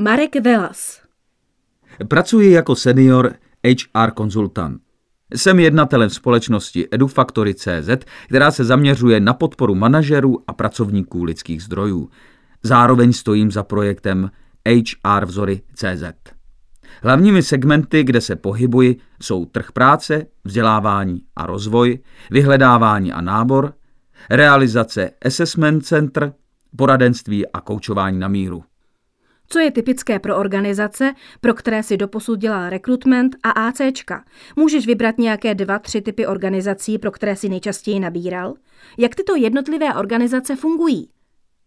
Marek Velas. Pracuji jako senior HR konzultant. Jsem jednatelem společnosti EduFactory.cz, která se zaměřuje na podporu manažerů a pracovníků lidských zdrojů. Zároveň stojím za projektem HR vzory.cz. Hlavními segmenty, kde se pohybuji, jsou trh práce, vzdělávání a rozvoj, vyhledávání a nábor, realizace assessment center, poradenství a koučování na míru. Co je typické pro organizace, pro které si doposud dělal rekrutment a ACčka? Můžeš vybrat nějaké dva, tři typy organizací, pro které si nejčastěji nabíral? Jak tyto jednotlivé organizace fungují?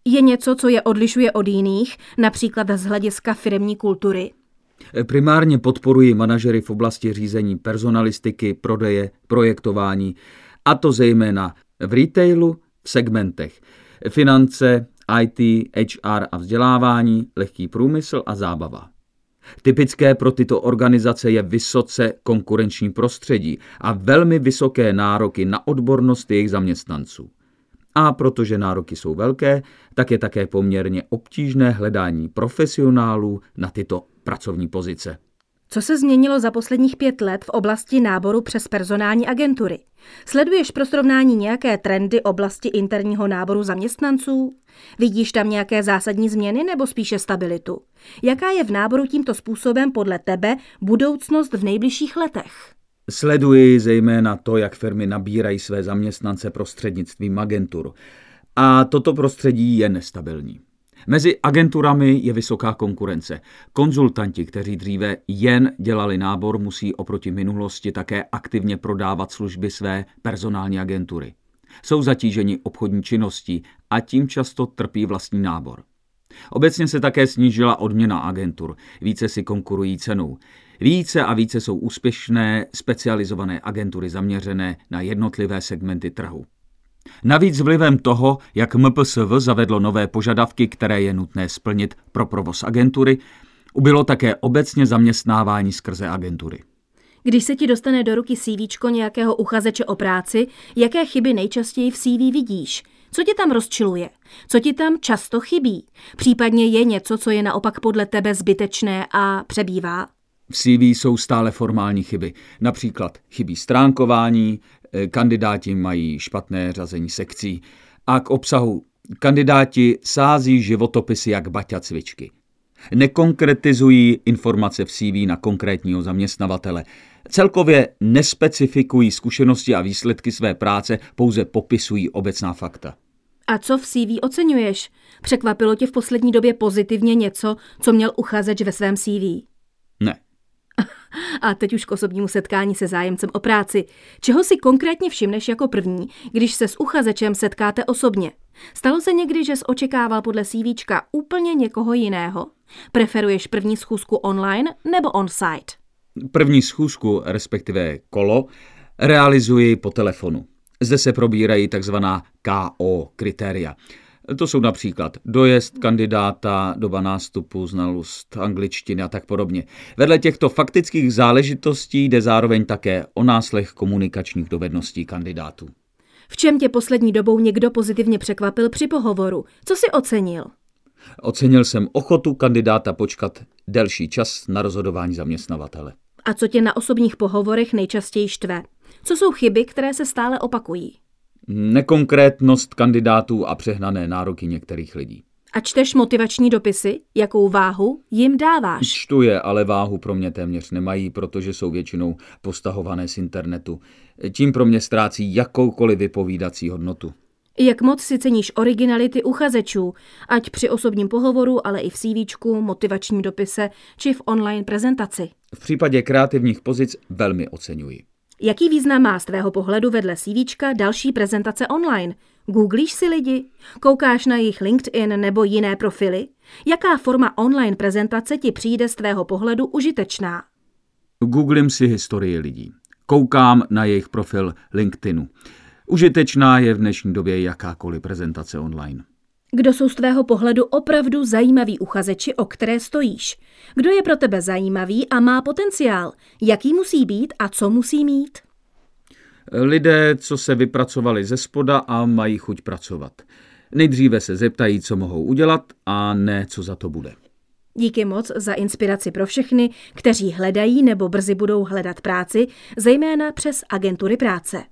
Je něco, co je odlišuje od jiných, například z hlediska firmní kultury? Primárně podporuji manažery v oblasti řízení personalistiky, prodeje, projektování, a to zejména v retailu, v segmentech finance, IT, HR a vzdělávání, lehký průmysl a zábava. Typické pro tyto organizace je vysoce konkurenční prostředí a velmi vysoké nároky na odbornost jejich zaměstnanců. A protože nároky jsou velké, tak je také poměrně obtížné hledání profesionálů na tyto pracovní pozice. Co se změnilo za posledních pět let v oblasti náboru přes personální agentury? Sleduješ pro srovnání nějaké trendy oblasti interního náboru zaměstnanců? Vidíš tam nějaké zásadní změny nebo spíše stabilitu? Jaká je v náboru tímto způsobem podle tebe budoucnost v nejbližších letech? Sleduji zejména to, jak firmy nabírají své zaměstnance prostřednictvím agentur. A toto prostředí je nestabilní. Mezi agenturami je vysoká konkurence. Konzultanti, kteří dříve jen dělali nábor, musí oproti minulosti také aktivně prodávat služby své personální agentury. Jsou zatíženi obchodní činností a tím často trpí vlastní nábor. Obecně se také snížila odměna agentur, více si konkurují cenou. Více a více jsou úspěšné specializované agentury zaměřené na jednotlivé segmenty trhu. Navíc vlivem toho, jak MPSV zavedlo nové požadavky, které je nutné splnit pro provoz agentury, ubylo také obecně zaměstnávání skrze agentury. Když se ti dostane do ruky CV nějakého uchazeče o práci, jaké chyby nejčastěji v CV vidíš? Co ti tam rozčiluje? Co ti tam často chybí? Případně je něco, co je naopak podle tebe zbytečné a přebývá? V CV jsou stále formální chyby. Například chybí stránkování, kandidáti mají špatné řazení sekcí a k obsahu kandidáti sází životopisy jak baťa cvičky. Nekonkretizují informace v CV na konkrétního zaměstnavatele. Celkově nespecifikují zkušenosti a výsledky své práce, pouze popisují obecná fakta. A co v CV oceňuješ? Překvapilo tě v poslední době pozitivně něco, co měl uchazeč ve svém CV? A teď už k osobnímu setkání se zájemcem o práci. Čeho si konkrétně všimneš jako první, když se s uchazečem setkáte osobně? Stalo se někdy, že jsi očekával podle CVčka úplně někoho jiného? Preferuješ první schůzku online nebo on-site? První schůzku, respektive kolo, realizuji po telefonu. Zde se probírají takzvaná KO kritéria. To jsou například dojezd kandidáta, doba nástupu, znalost angličtiny a tak podobně. Vedle těchto faktických záležitostí jde zároveň také o náslech komunikačních dovedností kandidátů. V čem tě poslední dobou někdo pozitivně překvapil při pohovoru? Co si ocenil? Ocenil jsem ochotu kandidáta počkat delší čas na rozhodování zaměstnavatele. A co tě na osobních pohovorech nejčastěji štve? Co jsou chyby, které se stále opakují? Nekonkrétnost kandidátů a přehnané nároky některých lidí. A čteš motivační dopisy? Jakou váhu jim dáváš? Čtu je, ale váhu pro mě téměř nemají, protože jsou většinou postahované z internetu. Tím pro mě ztrácí jakoukoliv vypovídací hodnotu. Jak moc si ceníš originality uchazečů, ať při osobním pohovoru, ale i v CVčku, motivačním dopise či v online prezentaci? V případě kreativních pozic velmi oceňuji. Jaký význam má z tvého pohledu vedle CVčka další prezentace online? Googlíš si lidi? Koukáš na jejich LinkedIn nebo jiné profily? Jaká forma online prezentace ti přijde z tvého pohledu užitečná? Googlím si historii lidí. Koukám na jejich profil LinkedInu. Užitečná je v dnešní době jakákoliv prezentace online. Kdo jsou z tvého pohledu opravdu zajímaví uchazeči, o které stojíš? Kdo je pro tebe zajímavý a má potenciál? Jaký musí být a co musí mít? Lidé, co se vypracovali ze spoda a mají chuť pracovat. Nejdříve se zeptají, co mohou udělat a ne, co za to bude. Díky moc za inspiraci pro všechny, kteří hledají nebo brzy budou hledat práci, zejména přes agentury práce.